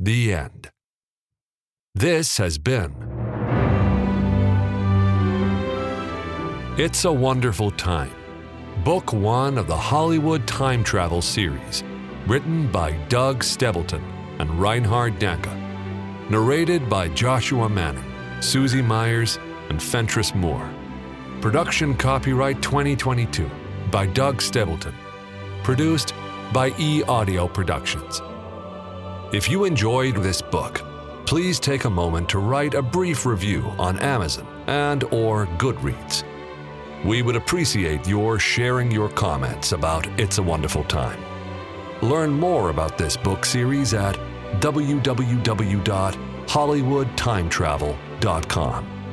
The end. This has been It's a Wonderful Time, Book One of the Hollywood Time Travel series, written by Doug Stebleton and Reinhard Danke, narrated by Joshua Manning, Susie Myers, and Fentress Moore. Production copyright 2022 by Doug Stebleton. Produced by E Audio Productions. If you enjoyed this book, please take a moment to write a brief review on Amazon and or Goodreads. We would appreciate your sharing your comments about It's a Wonderful Time. Learn more about this book series at www.hollywoodtimetravel.com.